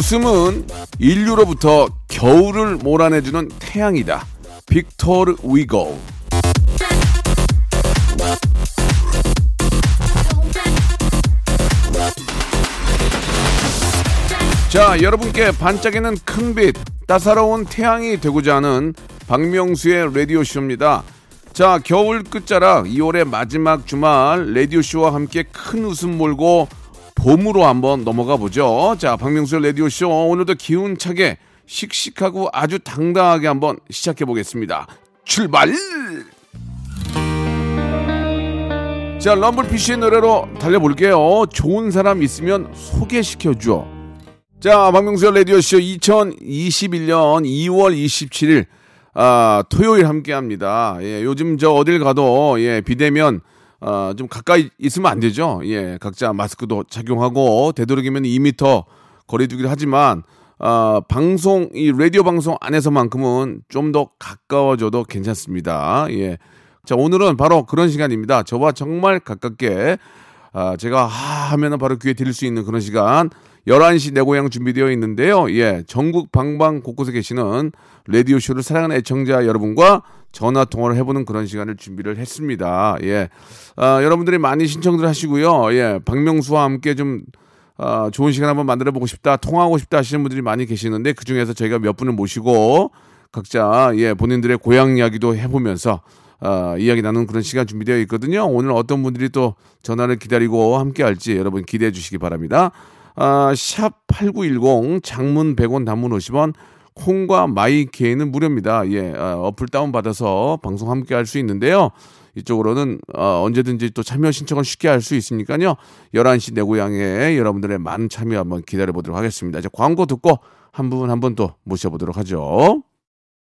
웃음은 인류로부터 겨울을 몰아내주는 태양이다 빅토르 위고 자, 여러분께 반짝이는 큰 빛, 따사로운 태양이 되고자 하는 박명수의 라디오쇼입니다. 자, 겨울 끝자락 2월의 마지막 주말 라디오쇼와 함께 큰 웃음 몰고 봄으로 한번 넘어가 보죠. 자, 박명수의 라디오쇼 오늘도 기운차게 씩씩하고 아주 당당하게 한번 시작해 보겠습니다. 출발! 자, 럼블피쉬의 노래로 달려볼게요. 좋은 사람 있으면 소개시켜줘. 자, 박명수의 라디오쇼 2021년 2월 27일, 아, 토요일 함께 합니다. 예, 요즘 저 어딜 가도, 예, 비대면, 아, 좀 가까이 있으면 안 되죠. 예, 각자 마스크도 착용하고, 되도록이면 2m 거리두기를 하지만, 아, 방송, 이 라디오 방송 안에서만큼은 좀 더 가까워져도 괜찮습니다. 예. 자, 오늘은 바로 그런 시간입니다. 저와 정말 가깝게, 아, 제가 하 하면은 바로 귀에 들릴 수 있는 그런 시간. 11시 내 고향 준비되어 있는데요. 예, 전국 방방 곳곳에 계시는 라디오쇼를 사랑하는 애청자 여러분과 전화 통화를 해보는 그런 시간을 준비를 했습니다. 예, 아, 여러분들이 많이 신청들 하시고요. 예, 박명수와 함께 좀 아, 좋은 시간 한번 만들어 보고 싶다, 통화하고 싶다 하시는 분들이 많이 계시는데 그 중에서 저희가 몇 분을 모시고 각자 예 본인들의 고향 이야기도 해보면서 아, 이야기 나누는 그런 시간 준비되어 있거든요. 오늘 어떤 분들이 또 전화를 기다리고 함께 할지 여러분 기대해 주시기 바랍니다. 아, 샵 8910 장문 100원 단문 50원 콩과 마이케이는 무료입니다. 예, 아, 어플 다운 받아서 방송 함께 할 수 있는데요. 이쪽으로는 어, 언제든지 또 참여 신청을 쉽게 할 수 있으니까요. 11시 내 고향에 여러분들의 많은 참여 한번 기다려 보도록 하겠습니다. 이제 광고 듣고 한 분 한 분 또 모셔보도록 하죠.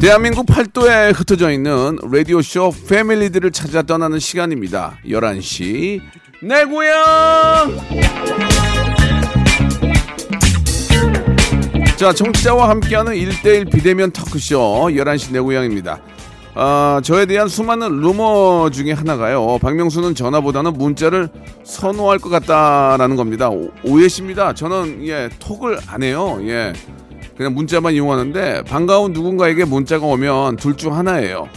대한민국 팔도에 흩어져 있는 라디오쇼 패밀리들을 찾아 떠나는 시간입니다. 11시 내 고향! 자, 청취자와 함께하는 1대1 비대면 토크쇼 11시 내 고향입니다. 아, 저에 대한 수많은 루머 중에 하나가요. 박명수는 전화보다는 문자를 선호할 것 같다라는 겁니다. 오- 오해십니다. 저는 예, 톡을 안 해요. 예. 그냥 문자만 이용하는데 반가운 누군가에게 문자가 오면 둘 중 하나예요.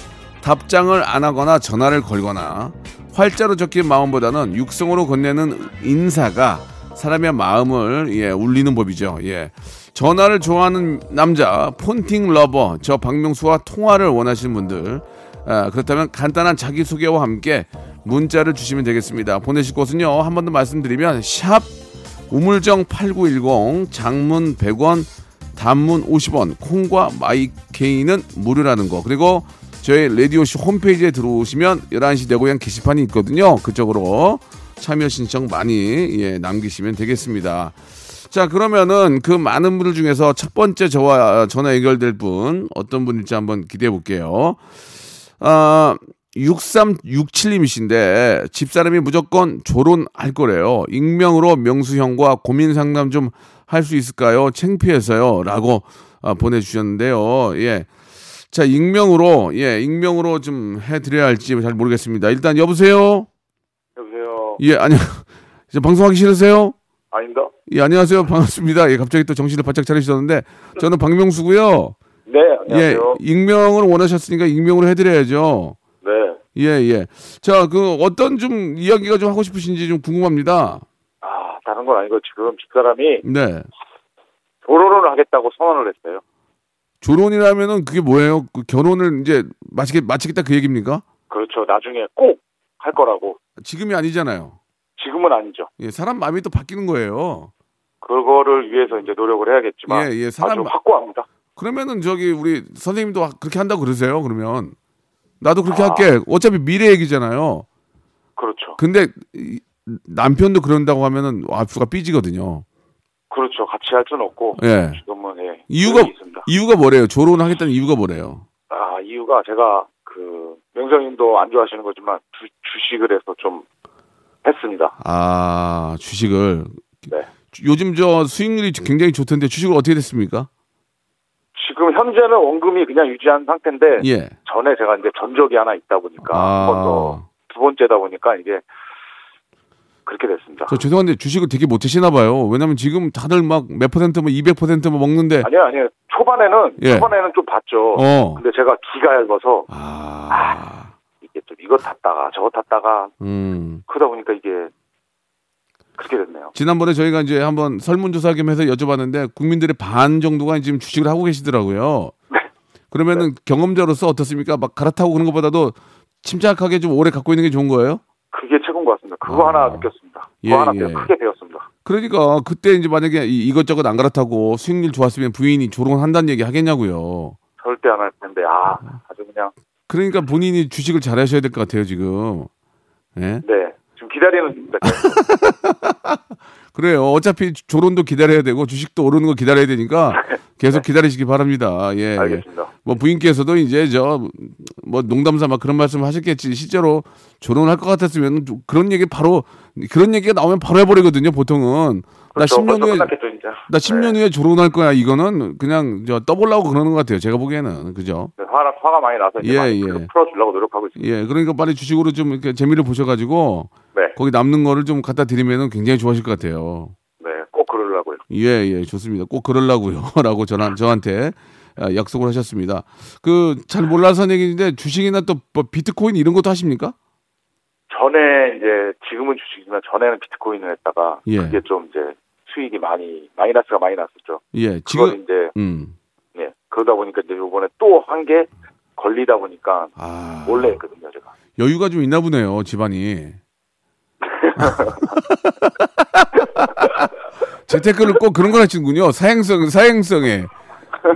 답장을 안 하거나 전화를 걸거나 활자로 적힌 마음보다는 육성으로 건네는 인사가 사람의 마음을 예, 울리는 법이죠. 예. 전화를 좋아하는 남자 폰팅 lover 저 박명수와 통화를 원하시는 분들 아, 그렇다면 간단한 자기소개와 함께 문자를 주시면 되겠습니다. 보내실 곳은요. 한 번 더 말씀드리면 샵 우물정 8910 장문 100원 단문 50원 콩과 my K는 무료라는 거. 그리고 저희 라디오쇼 홈페이지에 들어오시면 11시 내 고향 게시판이 있거든요. 그쪽으로 참여 신청 많이 예, 남기시면 되겠습니다. 자 그러면은 그 많은 분들 중에서 첫 번째 저와 전화 연결될 분 어떤 분일지 한번 기대해 볼게요. 아 6367님이신데 집사람이 무조건 조론할 거래요. 익명으로 명수 형과 고민 상담 좀 할 수 있을까요? 창피해서요. 라고 아, 보내주셨는데요. 예. 자, 익명으로, 예, 익명으로 좀 해드려야 할지 잘 모르겠습니다. 일단 여보세요? 여보세요. 예, 아니, 이제 방송하기 싫으세요? 아닙니다. 예, 안녕하세요. 반갑습니다. 예, 갑자기 또 정신을 바짝 차리셨는데, 저는 박명수고요 네, 예, 안녕하세요. 익명을 원하셨으니까 익명으로 해드려야죠. 네. 예, 예. 자, 그 어떤 좀 이야기가 좀 하고 싶으신지 좀 궁금합니다. 아, 한건 아니고 지금 집사람이 네. 결혼을 하겠다고 선언을 했어요. 조론이라면은 그게 뭐예요? 그 결혼을 이제 마치겠, 마치겠다 그 얘기입니까? 그렇죠. 나중에 꼭 할 거라고. 지금이 아니잖아요. 지금은 아니죠. 예, 사람 마음이 또 바뀌는 거예요. 그거를 위해서 이제 노력을 해야겠지만 예, 예, 사람 아주 마- 확고합니다. 그러면은 저기 우리 선생님도 그렇게 한다고 그러세요. 그러면 나도 그렇게 아. 할게. 어차피 미래 얘기잖아요. 그렇죠. 근데 이- 남편도 그런다고 하면은 와이프가 삐지거든요. 그렇죠. 같이 할 수는 없고 예. 지금은 예, 이유가. 이유가 뭐래요? 조론하겠다는 이유가 뭐래요? 아 이유가 제가 그 명성님도 안 좋아하시는 거지만 주, 주식을 해서 좀 했습니다. 아 주식을 네. 주- 요즘 저 수익률이 굉장히 좋던데 주식을 어떻게 됐습니까? 지금 현재는 원금이 그냥 유지한 상태인데 예. 전에 제가 이제 전적이 하나 있다 보니까 한번더 아, 두 번째다 보니까 이게 그렇게 됐습니다. 저 죄송한데 주식을 되게 못하시나 봐요. 왜냐면 지금 다들 막 몇 퍼센트 뭐 200%뭐 먹는데 아니요, 아니요. 초반에는 예. 초반에는 좀 봤죠. 어. 근데 제가 기가 얇아서 아. 이게 좀 이거 탔다가 저거 탔다가 음. 그러다 보니까 이게 그렇게 됐네요. 지난번에 저희가 이제 한번 설문조사 겸 해서 여쭤봤는데 국민들의 반 정도가 지금 주식을 하고 계시더라고요. 그러면은 경험자로서 어떻습니까? 막 갈아타고 그런 것보다도 침착하게 좀 오래 갖고 있는 게 좋은 거예요? 그게 최고인 것 같습니다. 그거 아. 하나 느꼈습니다. 그거 예, 하나 예. 크게 배웠습니다. 그러니까 그때 이제 만약에 이- 이것저것 안 갈아타고 수익률 좋았으면 부인이 조롱한다는 얘기 하겠냐고요. 절대 안 할 텐데 아 아주 그냥 그러니까 본인이 주식을 잘 하셔야 될 것 같아요, 지금. 예? 네 지금 기다리는 중입니다. 그래요. 어차피 조론도 기다려야 되고 주식도 오르는 거 기다려야 되니까 계속 기다리시기 바랍니다. 예. 예. 알겠습니다. 뭐 부인께서도 이제 저 뭐 농담삼아 그런 말씀 하셨겠지 실제로 조론할 것 같았으면 좀 그런 얘기 바로 그런 얘기가 나오면 바로 해버리거든요 보통은 나 그렇죠. 10년 벌써 후에 끝났겠죠. 나 10년 후에 조론할 거야 이거는 그냥 저 떠보려고 그러는 것 같아요 제가 보기에는 그죠 네, 화가 화가 많이 나서 이제 예, 많이 예. 그 풀어주려고 노력하고 있습니다. 예 그러니까 빨리 주식으로 좀 이렇게 재미를 보셔가지고 네, 거기 남는 거를 좀 갖다 드리면은 굉장히 좋아하실 것 같아요 네, 꼭 그러려고요. 예, 예, 좋습니다. 꼭 그러려고요. 라고 전, 저한테 아, 약속을 하셨습니다. 그, 잘 몰라서 얘기인데 주식이나 또뭐 비트코인 이런 것도 하십니까? 전에 이제 지금은 주식이지만 전에는 비트코인을 했다가 예. 그게 좀 이제 수익이 많이 마이너스가 많이 났었죠. 예, 지금, 이제 음. 예 그러다 보니까 이제 이번에 또한게 걸리다 보니까 아. 몰래 했거든요 제가. 여유가 좀 있나 보네요, 집안이. 재테크를 꼭 그런 걸 하시는군요. 사행성, 사행성에.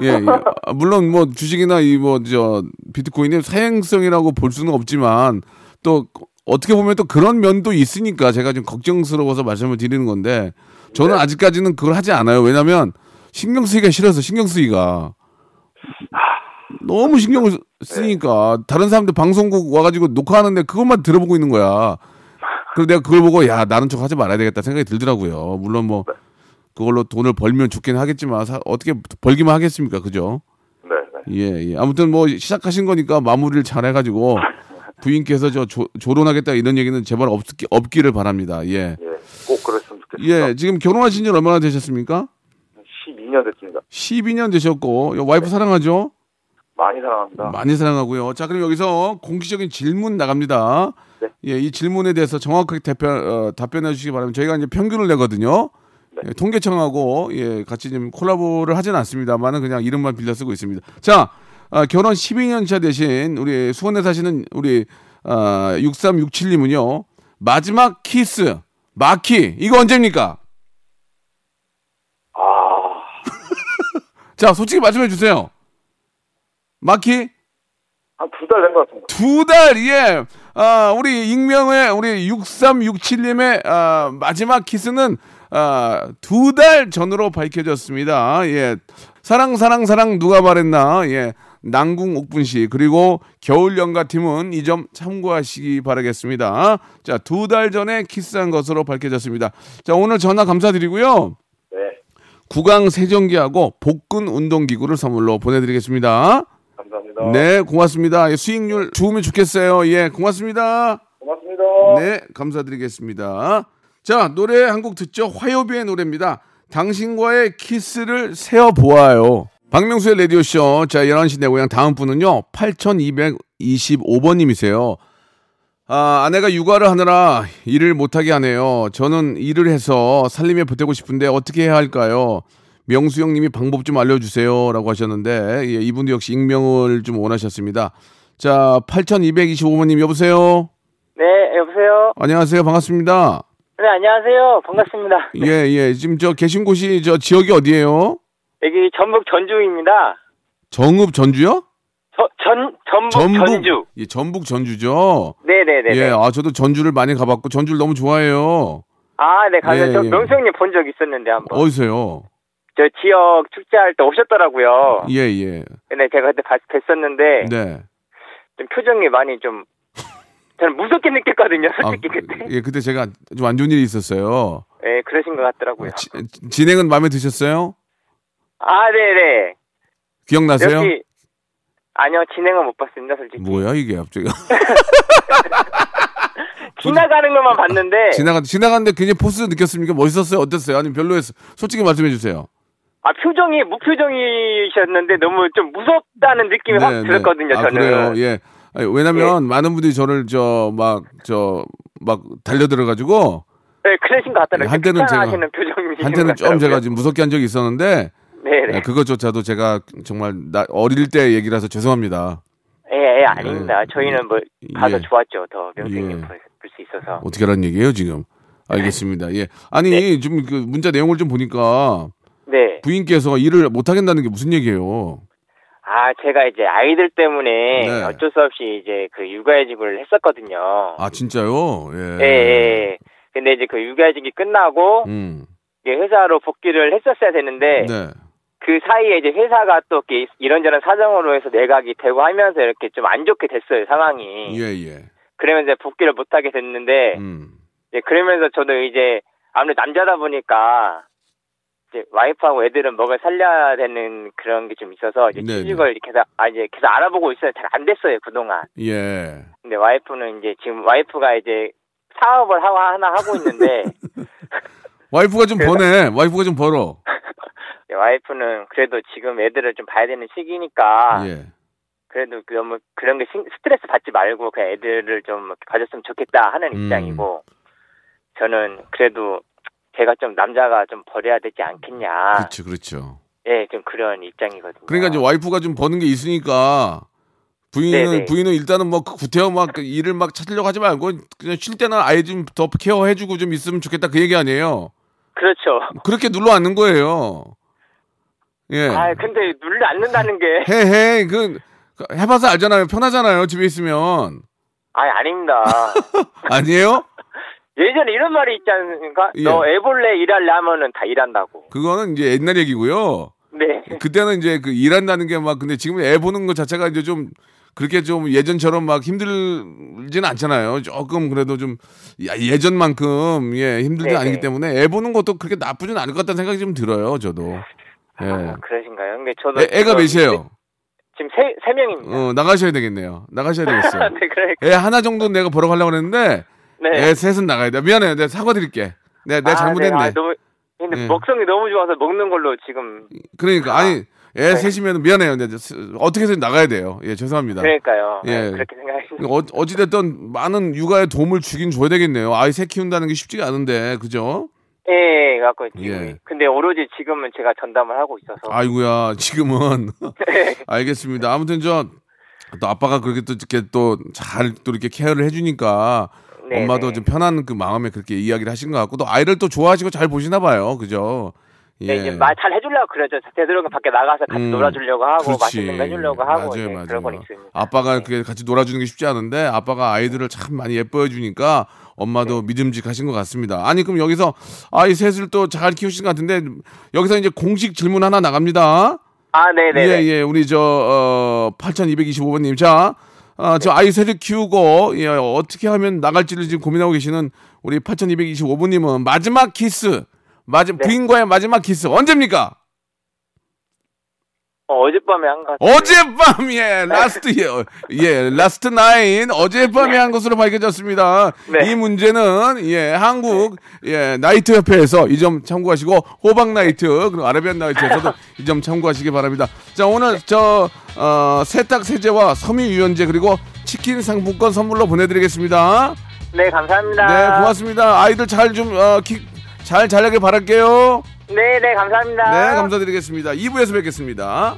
예, 예. 아, 물론 뭐 주식이나 이 뭐 저 비트코인이 사행성이라고 볼 수는 없지만 또 어떻게 보면 또 그런 면도 있으니까 제가 좀 걱정스러워서 말씀을 드리는 건데 저는 아직까지는 그걸 하지 않아요. 왜냐면 신경 쓰기가 싫어서 신경 쓰기가 너무 신경을 쓰- 쓰니까 다른 사람들 방송국 와가지고 녹화하는데 그것만 들어보고 있는 거야. 그래서 내가 그걸 보고 야 나는 저 하지 말아야 되겠다 생각이 들더라고요. 물론 뭐 그걸로 돈을 벌면 좋긴 하겠지만 사- 어떻게 벌기만 하겠습니까, 그죠? 네, 네. 예, 예. 아무튼 뭐 시작하신 거니까 마무리를 잘 해가지고 부인께서 저 조, 조론하겠다 이런 얘기는 제발 없기, 없기를 바랍니다. 예. 예, 꼭 그랬으면 좋겠습니다. 예, 지금 결혼하신 지 얼마나 되셨습니까? 12년 됐습니다. 12년 되셨고, 와이프 사랑하죠? 많이 사랑합니다. 많이 사랑하고요. 자, 그럼 여기서 공식적인 질문 나갑니다. 네. 예, 이 질문에 대해서 정확하게 답변, 어, 답변해 주시기 바랍니다. 저희가 이제 평균을 내거든요. 네. 예, 통계청하고 예, 같이 좀 콜라보를 하진 않습니다만은 그냥 이름만 빌려 쓰고 있습니다. 자, 아, 결혼 12년 차 되신 우리 수원에 사시는 우리 아, 6367님은요. 마지막 키스, 마키, 이거 언제입니까? 아, 자, 솔직히 말씀해 주세요. 마키? 한 두 달 된 것 같습니다. 두 달, 예. 아, 우리 익명의 우리 6367님의 아, 마지막 키스는 아, 두 달 전으로 밝혀졌습니다. 예. 사랑, 사랑, 사랑 누가 말했나? 예. 난궁 옥분 씨 그리고 겨울 연가 팀은 이 점 참고하시기 바라겠습니다. 자, 두 달 전에 키스한 것으로 밝혀졌습니다. 자, 오늘 전화 감사드리고요. 네, 구강 세정기하고 복근 운동기구를 선물로 보내드리겠습니다. 감사합니다. 네, 고맙습니다. 예, 수익률 좋으면 좋겠어요. 예, 고맙습니다. 고맙습니다. 네, 감사드리겠습니다. 자, 노래 한 곡 듣죠. 화요비의 노래입니다. 당신과의 키스를 세어 보아요. 박명수의 라디오쇼. 자, 11시 내 고향 다음 분은요. 8225번님이세요. 아, 아내가 육아를 하느라 일을 못하게 하네요. 저는 일을 해서 살림에 보태고 싶은데 어떻게 해야 할까요? 명수 형님이 방법 좀 알려주세요. 라고 하셨는데, 예, 이분도 역시 익명을 좀 원하셨습니다. 자, 8225번님, 여보세요? 네, 여보세요? 안녕하세요. 반갑습니다. 네, 안녕하세요. 반갑습니다. 예, 예. 지금 저 계신 곳이 저 지역이 어디예요? 여기 전북 전주입니다. 정읍 전주요? 저, 전, 전북, 전주. 예, 전북 전주죠. 네네네. 예, 아 저도 전주를 많이 가봤고 전주를 너무 좋아해요. 아, 네, 가서 예, 저 예. 명수형님 본 적 있었는데 한번. 어디서요? 저 지역 축제할 때 오셨더라고요. 예, 예. 근데 제가 그때 봤, 뵀었는데 네. 좀 표정이 많이 좀 저는 무섭게 느꼈거든요. 아, 솔직히 그때. 예, 그때 제가 좀 안 좋은 일이 있었어요. 예, 그러신 것 같더라고요. 지- 진행은 마음에 드셨어요? 아, 네네. 기억나세요? 역시 아니요, 진행은 못 봤습니다, 솔직히. 뭐야 이게 갑자기 지나가는 것만 봤는데 지나가 지나갔는데 굉장히 포스 느꼈습니까? 멋있었어요? 어땠어요? 아니 별로였어. 솔직히 말씀해 주세요. 아 표정이 무표정이셨는데 너무 좀 무섭다는 느낌이 확 들었거든요 아, 저는 그래요. 예. 아니, 왜냐면 많은 분들이 저를 저 막 저 막 달려들어 가지고 네 그러신 것 같더라고요 한때는 제가- 하시는 표정이 한테는 좀 제가 지금 무섭게 한 적이 있었는데 네네 예, 그것조차도 제가 정말 나, 어릴 때 얘기라서 죄송합니다. 예, 예 아닙니다 저희는 뭐 가서 예. 좋았죠 더 명수님 예. 볼수 있어서 어떻게 하라는 얘기예요 지금? 알겠습니다. 예. 아니 좀그 문자 내용을 좀 보니까 네 부인께서 일을 못 하겠다는 게 무슨 얘기예요? 아 제가 이제 아이들 때문에 네. 어쩔 수 없이 이제 그 육아휴직을 했었거든요 아 진짜요? 예. 예, 예. 근데 이제 그 육아휴직이 끝나고 음. 회사로 복귀를 했었어야 되는데 네. 그 사이에 이제 회사가 또 이렇게 이런저런 사정으로 해서 내각이 되고 하면서 이렇게 좀 안 좋게 됐어요 상황이. 예 예. 그러면서 이제 복귀를 못 하게 됐는데 음. 이제 그러면서 저도 이제 아무래도 남자다 보니까 이제 와이프하고 애들은 먹을 살려야 되는 그런 게 좀 있어서 이제 네네. 취직을 계속 아 이제 계속 알아보고 있어요. 잘 안 됐어요 그 동안. 예. 근데 와이프는 이제 지금 와이프가 이제 사업을 하고 하나 하고 있는데 와이프가 좀 버네. 와이프가 좀 벌어. 와이프는 그래도 지금 애들을 좀 봐야 되는 시기니까 예. 그래도 그 너무 그런 게 신- 스트레스 받지 말고 그냥 애들을 좀 봐줬으면 좋겠다 하는 음. 입장이고 저는 그래도 제가 좀 남자가 좀 버려야 되지 않겠냐. 그렇죠, 그렇죠. 예, 좀 그런 입장이거든요. 그러니까 이제 와이프가 좀 버는 게 있으니까 부인은 네네. 부인은 일단은 뭐 구태여 막그 일을 막 찾으려고 하지 말고 그냥 쉴 때는 아예 좀더 케어해주고 좀 있으면 좋겠다 그 얘기 아니에요. 그렇죠. 그렇게 눌러 앉는 거예요. 예. 아, 근데 눌려 앉는다는 게 해해 그 해봐서 알잖아요. 편하잖아요. 집에 있으면 아니 아닙니다. 아니에요? 예전에 이런 말이 있지 않습니까? 예. 너 애벌레 일할래 하면은 다 일한다고. 그거는 이제 옛날 얘기고요. 네. 그때는 이제 그 일한다는 게 막 근데 지금 애 보는 것 자체가 이제 좀 그렇게 좀 예전처럼 막 힘들지는 않잖아요. 조금 그래도 좀 야, 예전만큼 예 힘들지 네네. 않기 때문에 애 보는 것도 그렇게 나쁘진 않을 것 같다는 생각이 좀 들어요. 저도. 예. 아, 그러신가요? 근데 저도 애, 지금 몇이에요? 지금 세, 세 명입니다. 어 나가셔야 되겠네요. 나가셔야 되겠어요. 네, 그래. 애 하나 정도 내가 보러 가려고 했는데 네. 애 셋은 나가야 돼. 미안해요. 내가 사과드릴게. 내가, 내가 아, 잘못했네. 네. 아, 너무 근데 예. 먹성이 너무 좋아서 먹는 걸로 지금 그러니까 아 니 애 네. 셋이면 미안해요. 근데 어떻게 해서 나가야 돼요. 예 죄송합니다. 그러니까요. 예. 네, 그렇게 생각하시는 어, 어찌됐든 많은 육아에 도움을 주긴 줘야 되겠네요. 아이 새 키운다는 게 쉽지가 않은데, 그죠? 예, 갖고 지금 예. 근데 오로지 지금은 제가 전담을 하고 있어서 아이고야, 지금은. 네. 알겠습니다. 아무튼 저, 또 아빠가 그렇게 또 이렇게 또 잘 또 이렇게 케어를 해주니까 네, 엄마도 네. 좀 편한 그 마음에 그렇게 이야기를 하신 것 같고 또 아이를 또 좋아하시고 잘 보시나 봐요. 그죠? 예. 네, 이제 말 잘 해주려고 그러죠. 되도록이면 밖에 나가서 같이 음, 놀아주려고 하고 그렇지. 맛있는 거 해주려고 하고 맞아요, 맞아요. 그런 건 있습니다. 아빠가 네. 그렇게 같이 놀아주는 게 쉽지 않은데 아빠가 아이들을 참 많이 예뻐해 주니까 엄마도 네. 믿음직하신 것 같습니다. 아니 그럼 여기서 아이 셋을 또 잘 키우신 것 같은데 여기서 이제 공식 질문 하나 나갑니다. 아, 네, 네. 예, 예. 우리 저 어, 8225번님. 자, 어, 저 아이 셋을 키우고 예, 어떻게 하면 나갈지를 지금 고민하고 계시는 우리 8225번님은 마지막 키스. 마지 네. 부인과의 마지막 키스 언제입니까? 어, 어젯밤에 한 것. 어젯밤에 last 예, 예 last night 어젯밤에 한 것으로 밝혀졌습니다. 네. 이 문제는 예 한국 예 나이트 협회에서 이 점 참고하시고 호박 나이트 그리고 아라비안 나이트에서도 이 점 참고하시기 바랍니다. 자 오늘 저 어, 세탁 세제와 섬유 유연제 그리고 치킨 상품권 선물로 보내드리겠습니다. 네, 감사합니다. 네 고맙습니다. 아이들 잘좀잘 어, 기- 잘 자라길 바랄게요. 네, 네, 감사합니다. 네 감사드리겠습니다. 2부에서 뵙겠습니다.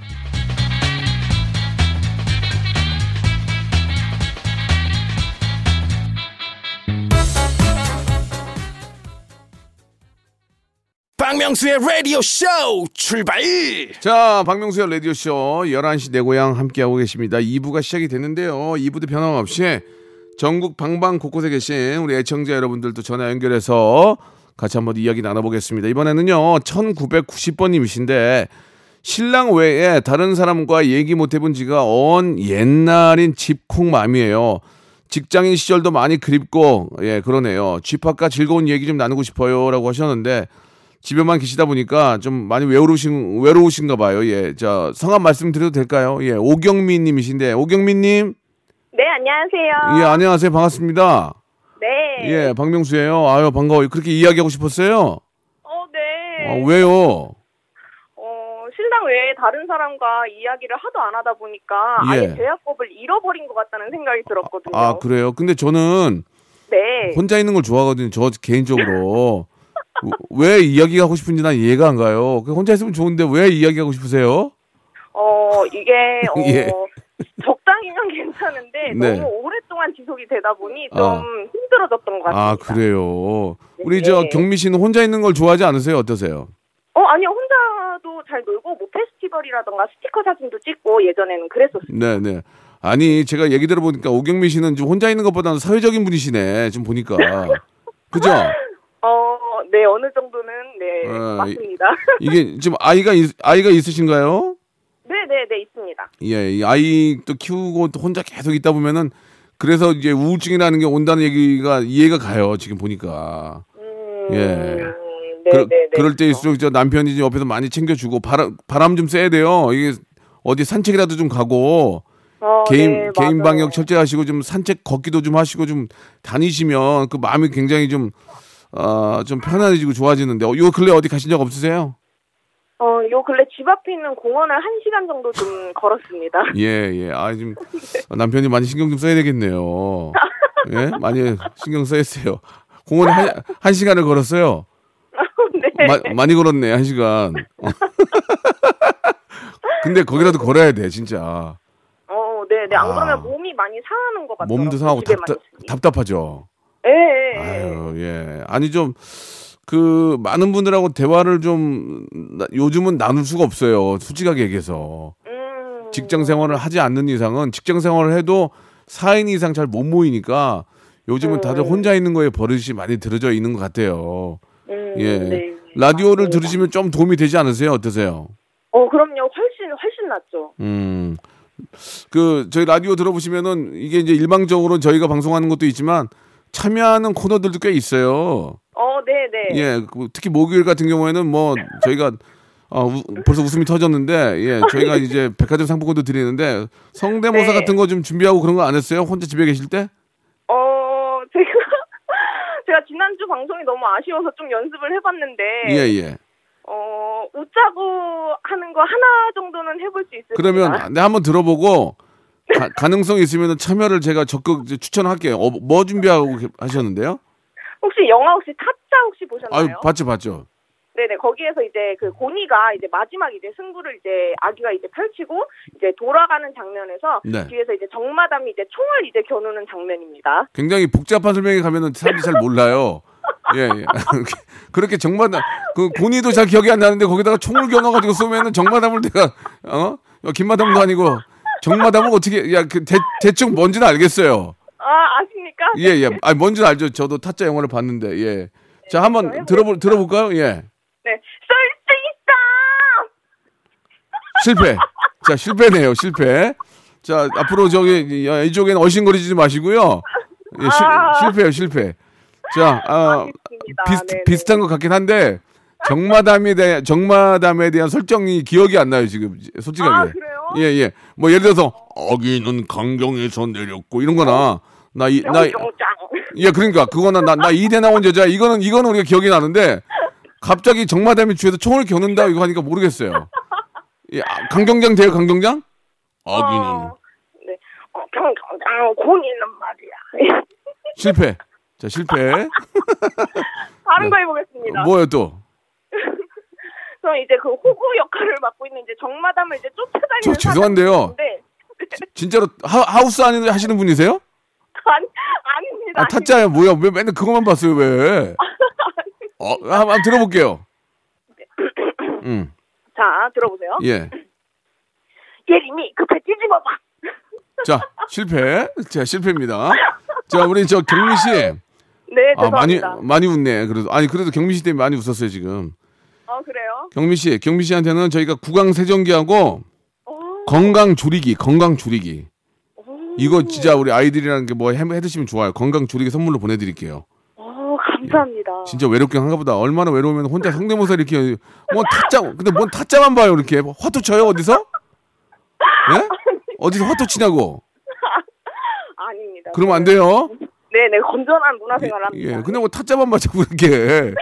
박명수의 라디오 쇼 출발 자, 박명수의 라디오 쇼 11시 내 고향 함께하고 계십니다. 2부가 시작이 됐는데요. 2부도 변함없이 전국 방방 곳곳에 계신 우리 애청자 여러분들도 전화 연결해서 같이 한번 이야기 나눠보겠습니다. 이번에는요, 1990번님이신데, 신랑 외에 다른 사람과 얘기 못 해본 지가 언 옛날인 집콩맘이에요. 직장인 시절도 많이 그립고, 예, 그러네요. 집합과 즐거운 얘기 좀 나누고 싶어요. 라고 하셨는데, 집에만 계시다 보니까 좀 많이 외로우신, 외로우신가 봐요. 예. 자, 성함 말씀드려도 될까요? 예, 오경민 님이신데, 오경민 님. 네, 안녕하세요. 예, 안녕하세요. 반갑습니다. 네. 예, 박명수예요. 아유, 반가워요. 그렇게 이야기하고 싶었어요? 어, 네. 아, 왜요? 어, 신랑 외에 다른 사람과 이야기를 하도 안 하다 보니까 예. 아예 대화법을 잃어버린 것 같다는 생각이 들었거든요. 아, 그래요? 근데 저는 네. 혼자 있는 걸 좋아하거든요. 저 개인적으로. 왜 이야기하고 싶은지 난 이해가 안 가요. 그 혼자 있으면 좋은데 왜 이야기하고 싶으세요? 어, 이게 어, 예. 적당히면 괜찮은데 네. 너무 오랫동안 지속이 되다 보니 좀 아. 힘들어졌던 것 같습니다. 아, 그래요. 우리 네. 저 경미 씨는 혼자 있는 걸 좋아하지 않으세요? 어떠세요? 어, 아니요. 혼자도 잘 놀고 뭐 페스티벌이라던가 스티커 사진도 찍고 예전에는 그랬었어요. 네, 네. 아니, 제가 얘기 들어보니까 오경미 씨는 좀 혼자 있는 것보다는 사회적인 분이시네. 좀 보니까. 그죠? 어, 네. 어느 정도는 네, 어, 맞습니다. 이게 지금 아이가, 있, 아이가 있으신가요? 네, 네, 네, 있습니다. 예, 이 아이 또 키우고 또 혼자 계속 있다 보면은 그래서 이제 우울증이라는 게 온다는 얘기가 이해가 가요. 지금 보니까. 음, 예. 네, 그, 네, 네. 그럴 때일수록 저 남편이 옆에서 많이 챙겨주고 바람 바람 좀 쐬야 돼요. 이게 어디 산책이라도 좀 가고 어, 개인 네, 개인 맞아요. 방역 철저하시고 좀 산책 걷기도 좀 하시고 좀 다니시면 그 마음이 굉장히 좀 어, 좀 편안해지고 좋아지는데 어, 요 근래 어디 가신 적 없으세요? 어, 요 근래 집 앞에 있는 공원을 한 시간 정도 좀 걸었습니다. 예, 예. 아, 지금 남편이 많이 신경 좀 써야 되겠네요. 예? 많이 신경 써야어요 공원에 한, 한 시간을 걸었어요. 네. 마- 많이 걸었네, 한 시간. 근데 거기라도 걸어야 돼, 진짜. 어, 네, 네. 안 아. 그러면 몸이 많이 상하는 것 같아요. 몸도 상하고 답답. 답답하죠. 예, 예, 예. 아유, 예. 아니, 좀, 그, 많은 분들하고 대화를 좀, 나- 요즘은 나눌 수가 없어요. 솔직하게 얘기해서. 음. 직장 생활을 하지 않는 이상은 직장 생활을 해도 4인 이상 잘 못 모이니까 요즘은 다들 음. 혼자 있는 거에 버릇이 많이 들어져 있는 것 같아요. 음, 예. 네. 라디오를 맞습니다. 들으시면 좀 도움이 되지 않으세요? 어떠세요? 어, 그럼요. 훨씬, 훨씬 낫죠. 음. 그 저희 라디오 들어보시면은 이게 이제 일방적으로 저희가 방송하는 것도 있지만 참여하는 코너들도 꽤 있어요. 어, 네, 네. 예, 그 특히 목요일 같은 경우에는 뭐 저희가 어, 우- 벌써 웃음이 터졌는데 예, 저희가 이제 백화점 상품권도 드리는데 성대모사 네. 같은 거 좀 준비하고 그런 거 안 했어요? 혼자 집에 계실 때? 어, 제가, 제가 지난주 방송이 너무 아쉬워서 좀 연습을 해봤는데. 예, 예. 어, 웃자고 하는 거 하나 정도는 해볼 수 있을 그러면 내 한번 들어보고 가, 가능성 있으면 참여를 제가 적극 추천할게요. 어, 뭐 준비하고 하셨는데요? 혹시 영화 혹시 타짜 혹시 보셨나요? 아유, 봤죠, 봤죠. 네네 거기에서 이제 그 고니가 이제 마지막 이제 승부를 이제 아기가 이제 펼치고 이제 돌아가는 장면에서 네. 뒤에서 이제 정마담이 이제 총을 이제 겨누는 장면입니다. 굉장히 복잡한 설명에 가면은 사람들이 잘 몰라요. 예, 예. 그렇게 정마담, 그 고니도 잘 기억이 안 나는데 거기다가 총을 겨눠 가지고 쏘면은 정마담을 내가, 어? 김마담도 아니고 정마담을 어떻게, 야, 그 대, 대충 뭔지는 알겠어요. 아 아십니까? 예, 예. 아, 뭔지는 알죠. 저도 타짜 영화를 봤는데, 예. 자, 한번 들어볼, 들어볼까요? 예. 네, 쏠수 있다. 실패. 자, 실패네요, 실패. 자, 앞으로 저기, 야, 이쪽에는 어신거리지 마시고요. 예, 실, 아. 실패요, 실패. 자, 아. 비슷, 네네. 비슷한 것 같긴 한데, 정마담에 대한 정마담에 대한 설정이 기억이 안 나요 지금 솔직하게. 아, 그래요? 예 예. 뭐 예를 들어서 아기는 강경에서 내렸고 이런 거나 나 이나 영장. 예, 그러니까 그거는 나, 나 이대 나온 여자 이거는 이거는 우리가 기억이 나는데 갑자기 정마담이 주에서 총을 겨눈다 이거 하니까 모르겠어요. 예, 아, 강경장 돼요, 강경장? 아기는 어, 네. 어, 경장 곤이는 말이야. 실패. 자, 실패. 다른 거 해보겠습니다. 뭐예요 또? 저는 이제 그 호구 역할을 맡고 있는 이제 정마담을 이제 쫓아다니는 저 죄송한데요. 사람인데 진짜로 하, 하우스 안에 하시는 분이세요? 아니 아닙니다. 아, 타짜야 뭐야? 왜 맨날 그것만 봤어요, 왜? 어, 한번, 들어볼게요. 음, 자 들어보세요. 예. 예림이 급해 뒤집어봐. 자, 실패. 자, 실패입니다. 자, 우리 저 경미 씨. 네 아, 많이 죄송합니다. 많이 웃네. 그래도 아니 그래도 경미 씨 때문에 많이 웃었어요 지금. 경미 씨, 경미 씨한테는 저희가 구강 세정기하고 건강 조리기, 건강 조리기. 이거 진짜 우리 아이들이라는 게뭐 해 드시면 좋아요. 건강 조리기 선물로 보내드릴게요. 어 감사합니다. 진짜 외롭긴 한가 보다. 얼마나 외로우면 혼자 성대모사 이렇게 뭐 타짜 근데 뭔 타짜만 봐요 이렇게 화투 쳐요 어디서? 예? 어디서 화투 치냐고? 아닙니다. 그러면 안 돼요. 네네 건전한 문화생활 합니다. 예, 근데 뭐 타짜만 봐 자꾸 이렇게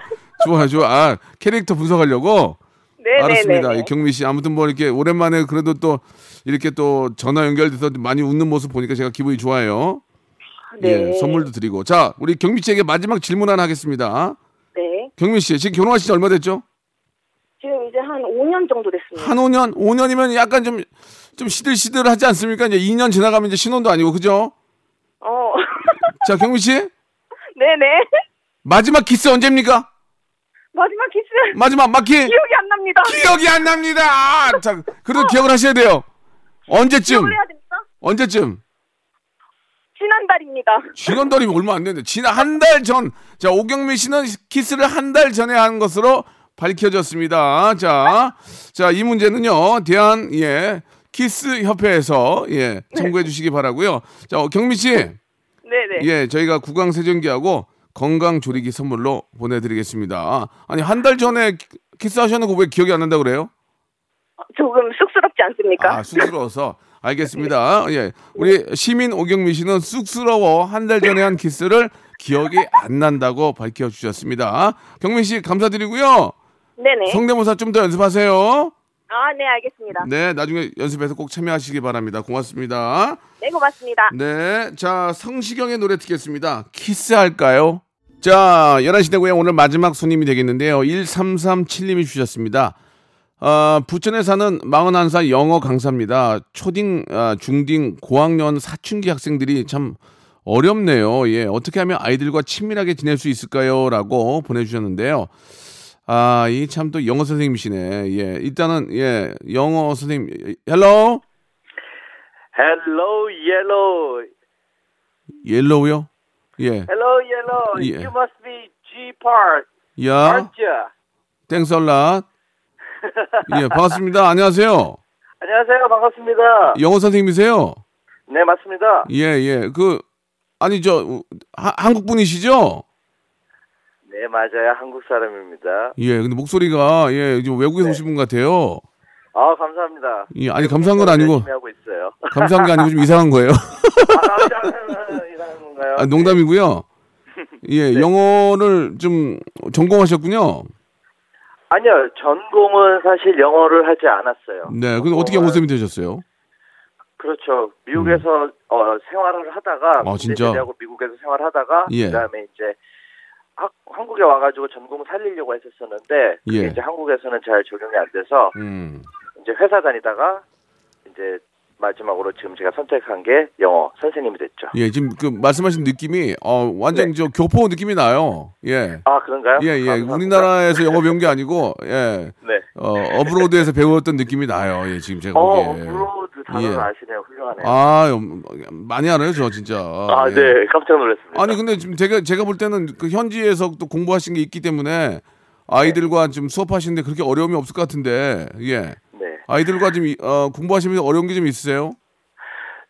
좋아 좋아. 아 캐릭터 분석하려고. 네네네. 알았습니다. 이 경미 씨 아무튼 뭐 이렇게 오랜만에 그래도 또 이렇게 또 전화 연결돼서 많이 웃는 모습 보니까 제가 기분이 좋아요. 네. 예, 선물도 드리고. 자, 우리 경미 씨에게 마지막 질문 하나 하겠습니다. 네. 경미 씨 지금 결혼하신 지 얼마 됐죠? 지금 이제 한 5년 정도 됐습니다. 한 5년? 5년이면 약간 좀, 좀 시들시들하지 않습니까? 이제 2년 지나가면 이제 신혼도 아니고, 그죠? 어. 자, 경미 씨, 네네. 마지막 키스 언제입니까? 마지막 키스 마지막 마키 기억이 안 납니다. 기억이 안 납니다. 자, 그래도 기억을 하셔야 돼요. 언제쯤? 언제쯤? 지난달입니다. 지난달이면 얼마 안 됐는데, 지난 한 달 전, 자, 오경미 씨는 키스를 한 달 전에 한 것으로 밝혀졌습니다. 자, 자, 이 문제는요, 대한, 예, 키스 협회에서, 예, 참고해 주시기 바라고요 자, 어, 경미 씨. 네네. 예, 저희가 구강 세정기하고 건강 조리기 선물로 보내드리겠습니다. 아니 한 달 전에 키- 키스하셨는 거 왜 기억이 안 난다 그래요? 조금 쑥스럽지 않습니까? 아 쑥스러워서 알겠습니다. 예, 우리 시민 오경미 씨는 쑥스러워 한 달 전에 한 키스를 기억이 안 난다고 밝혀주셨습니다. 경민 씨 감사드리고요. 네네. 성대모사 좀 더 연습하세요. 아, 네, 알겠습니다. 네, 나중에 연습해서 꼭 참여하시기 바랍니다. 고맙습니다. 네, 고맙습니다. 네. 자, 성시경의 노래 듣겠습니다. 키스할까요? 자, 11시 대고요. 오늘 마지막 손님이 되겠는데요. 1337님이 주셨습니다. 아, 부천에 사는 41살 영어 강사입니다. 초딩, 아, 중딩, 고학년 사춘기 학생들이 참 어렵네요. 예. 어떻게 하면 아이들과 친밀하게 지낼 수 있을까요? 라고 보내주셨는데요. 아, 이 참 또 영어 선생님이시네. 예. 일단은, 예, 영어 선생님, hello? Hello, yellow. yellow요? 예. Hello, yellow. Yeah. You must be G Park, 야, aren't you? Thanks a lot. 예, 반갑습니다. 안녕하세요. 안녕하세요. 반갑습니다. 영어 선생님이세요? 네, 맞습니다. 예, 예. 그, 아니, 저, 하- 한국 분이시죠? 네, 맞아요. 한국 사람입니다. 예, 근데 목소리가, 예, 좀 외국에서 오신 분 같아요. 아, 감사합니다. 예, 아니, 감사한 건 아니고, 하고 있어요. 감사한 게 아니고 좀 이상한 거예요. 아, 감사합니다. 이상한 건가요? 아, 농담이고요. 예, 영어를 좀 전공하셨군요. 아니요, 전공은 사실 영어를 하지 않았어요. 네, 근데 어떻게 영어 선생님이 되셨어요? 그렇죠. 미국에서 어, 생활을 하다가 아, 진짜? 제대하고 미국에서 생활하다가 예. 그다음에 이제 학- 한국에 와가지고 전공 살리려고 했었었는데 예. 이제 한국에서는 잘 적용이 안 돼서 음. 이제 회사 다니다가 이제 마지막으로 지금 제가 선택한 게 영어 선생님이 됐죠. 예, 지금 그 말씀하신 느낌이, 어, 완전 저 교포 느낌이 나요. 예. 아 그런가요? 예, 예. 감사합니다. 우리나라에서 영어 배운 게 아니고, 예. 네. 어, abroad에서 배웠던 느낌이 나요. 예, 지금 제가 어, 보기에. abroad 단어를 예. 아시네요. 훌륭하네요. 아, 음, 많이 알아요, 저 진짜. 아, 예. 네, 깜짝 놀랐습니다. 아니, 근데 지금 제가, 제가 볼 때는 그 현지에서 또 공부하신 게 있기 때문에 아이들과 좀 수업하시는데 그렇게 어려움이 없을 것 같은데, 예. 네. 아이들과 좀, 이- 어, 공부하시면서 어려운 게 좀 있으세요?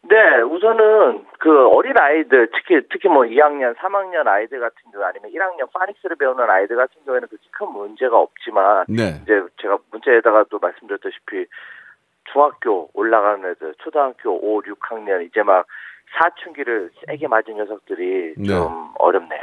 네, 우선은 그 어린 아이들 특히 특히 뭐 2학년, 3학년 아이들 같은 경우 아니면 1학년 phonics를 배우는 아이들 같은 경우에는 그렇게 큰 문제가 없지만 네. 이제 제가 문자에다가 또 말씀드렸다시피 중학교 올라가는 애들, 초등학교 5, 6학년 이제 막 사춘기를 세게 맞은 녀석들이 네. 좀 어렵네요.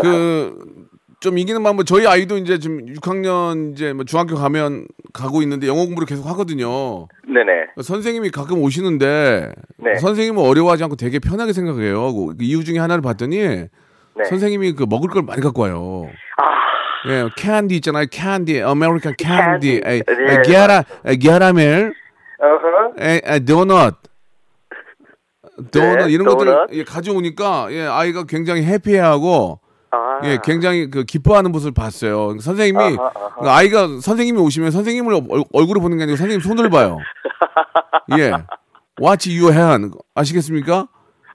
그 좀 이기는 방법 저희 아이도 이제 지금 6학년 이제 뭐 중학교 가면 가고 있는데 영어 공부를 계속 하거든요. 네네. 선생님이 가끔 오시는데 네. 선생님은 어려워하지 않고 되게 편하게 생각해요. 그 이유 중에 하나를 봤더니 네. 선생님이 그 먹을 걸 많이 갖고 와요. 아, 예, 캔디 있잖아요. 캔디, American 캔디, 게라, 게라멜. 에, 에, 도넛, 도넛 네, 이런. 것들을 예, 가져오니까 예, 아이가 굉장히 해피해하고 아, 예, 굉장히 그 기뻐하는 모습을 봤어요. 선생님이 아하, 아하. 그 아이가 선생님이 오시면 선생님을 얼, 얼굴을 보는 게 아니고 선생님 손을 봐요. 예. Watch your hand. 아시겠습니까?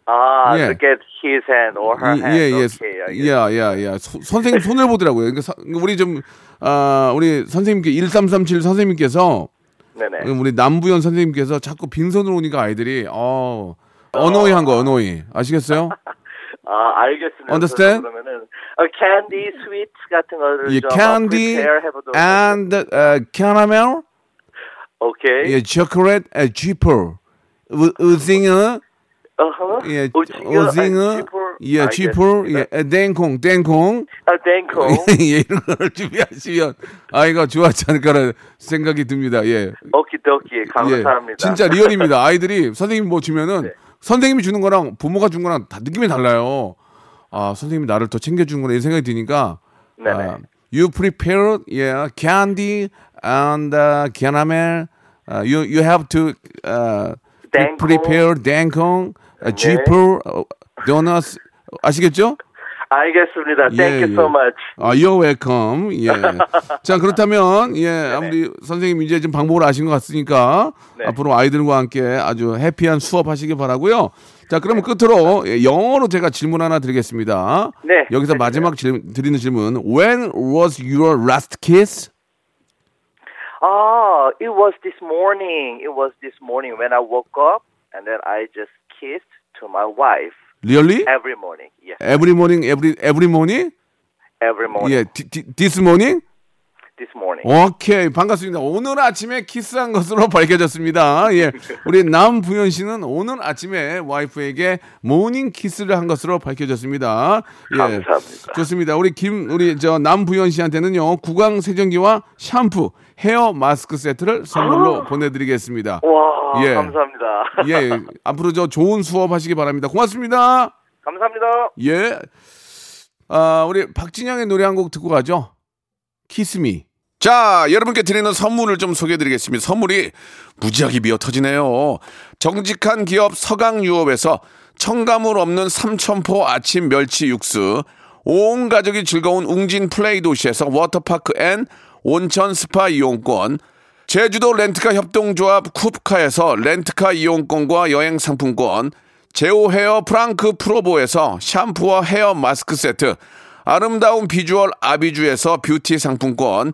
아, 예. look at his hand or her hand. 예, 예. 알겠습니다. 예, 예, 예. 소- 선생님 손을 보더라고요. 그러니까 서- 우리 좀, 아, 우리 선생님께, 1337 선생님께서, 네네. 우리 남부현 선생님께서 자꾸 빈손으로 오니까 아이들이, 어, 언어이 한 거, 언어이. 아시겠어요? 아, 알겠습니다. Understand? 그러면은 어, candy, sweets 같은 거를 예, 좀 candy prepare 해보도록 and uh, caramel, 오케이. 예, chocolate, jeeper, 우- 우징어, 어허. 예, 오징어. 예, 지퍼, 예, 땡콩, 땡콩. 아, 땡콩. 예, 이런 거를 준비하시면 아이가 좋아하지 않을까라는 생각이 듭니다. 예. 오키도키. 감사합니다. 예, 진짜 리얼입니다. 아이들이 선생님 뭐 주면은 네. 선생님이 주는 거랑 부모가 준 거랑 다 느낌이 달라요. 아, 선생님이 나를 더 챙겨주는구나 이 생각이 드니까. 네네. 아, you prepared, yeah, candy and uh, caramel. Uh, you you have to uh, prepare 땡콩, uh, 네. jeeper, uh, donuts. 아시겠죠? 알겠습니다. Thank you so much. 아, you're welcome. 예. 자, 그렇다면, 예, 아무리 선생님 이제 좀 방법을 아신 것 같으니까 네. 앞으로 아이들과 함께 아주 해피한 수업 하시길 바라고요 자, 그러면 끝으로 예, 영어로 제가 질문 하나 드리겠습니다. 네. 여기서 마지막 질, 드리는 질문. When was your last kiss? Ah, it was this morning. It was this morning when I woke up and then I just kissed to my wife Really? Every morning. Yes. Every morning. Every every morning. Every morning. Yeah. This morning. This morning. 오케이 반갑습니다. 오늘 아침에 키스한 것으로 밝혀졌습니다. 예, 우리 남부현 씨는 오늘 아침에 와이프에게 모닝 키스를 한 것으로 밝혀졌습니다. 예, 감사합니다. 좋습니다. 우리 김 우리 저 남부현 씨한테는요 구강 세정기와 샴푸, 헤어 마스크 세트를 선물로 보내드리겠습니다. 와, 예. 감사합니다. 예, 앞으로 저 좋은 수업 하시기 바랍니다. 고맙습니다. 감사합니다. 예. 아, 우리 박진영의 노래 한 곡 듣고 가죠. 키스미. 자, 여러분께 드리는 선물을 좀 소개해 드리겠습니다. 선물이 무지하게 미어 터지네요. 정직한 기업 서강유업에서 청가물 없는 삼천포 아침 멸치 육수, 온 가족이 즐거운 웅진 플레이 도시에서 워터파크 and 온천 스파 이용권, 제주도 렌트카 협동조합 쿱카에서 렌트카 이용권과 여행 상품권, 제오 헤어 프랑크 프로보에서 샴푸와 헤어 마스크 세트, 아름다운 비주얼 아비주에서 뷰티 상품권,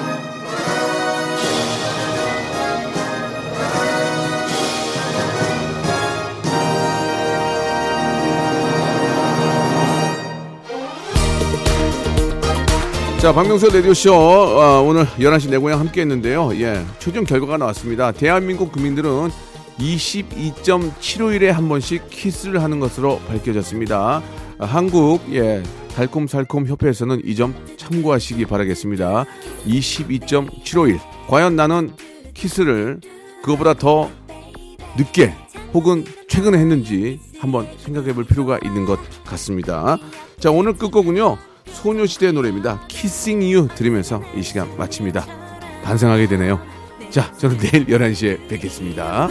자, 박명수 라디오쇼, 어, 오늘 11시 내 고향 함께 했는데요. 예, 최종 결과가 나왔습니다. 대한민국 국민들은 22.75일에 한 번씩 키스를 하는 것으로 밝혀졌습니다. 아, 한국, 예, 달콤살콤 협회에서는 이 점 참고하시기 바라겠습니다. 22.75일. 과연 나는 키스를 그거보다 더 늦게 혹은 최근에 했는지 한번 생각해 볼 필요가 있는 것 같습니다. 자, 오늘 끝곡은요. 소녀시대의 노래입니다. Kissing You 들으면서 이 시간 마칩니다. 반성하게 되네요. 자, 저는 내일 11시에 뵙겠습니다.